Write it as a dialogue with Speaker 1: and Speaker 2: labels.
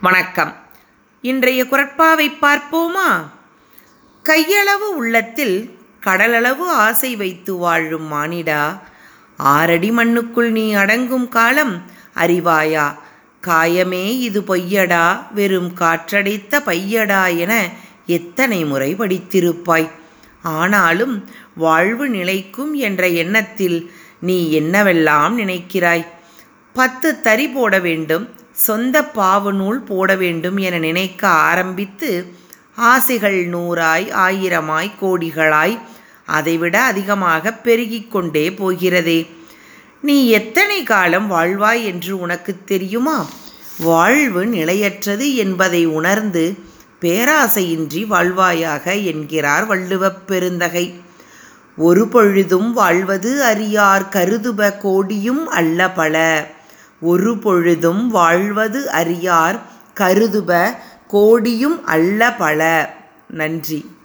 Speaker 1: வணக்கம். இன்றைய குரட்பாவை பார்ப்போமா? கையளவு உள்ளத்தில் கடலளவு ஆசை வைத்து வாழும் மானிடா ஆறடி மண்ணுக்குள் நீ அடங்கும் காலம் அறிவாயா? காயமே இது பொய்யடா வெறும் காற்றடைத்த பையடா என எத்தனை முறை படித்திருப்பாய்? ஆனாலும் வாழ்வு நிலைக்கும் என்ற எண்ணத்தில் நீ என்னவெல்லாம் நினைக்கிறாய்? பத்து தறி போட வேண்டும் சொந்த பாவு நூல் போட வேண்டும் என நினைக்க ஆரம்பித்து ஆசைகள் நூறாய் ஆயிரமாய் கோடிகளாய் அதைவிட அதிகமாக பெருகிக் கொண்டே போகிறதே. நீ எத்தனை காலம் வாழ்வாய் என்று உனக்கு தெரியுமா? வாழ்வு நிலையற்றது என்பதை உணர்ந்து பேராசையின்றி வாழ்வாயாக என்கிறார் வள்ளுவப் பெருந்தகை. ஒரு பொழுதும் வாழ்வது அறியார் கருதுப கோடியும் அல்ல பல. ஒரு பொழுதும் வாழ்வது அறியார் கருதுப கோடியும் அல்ல பல. நன்றி.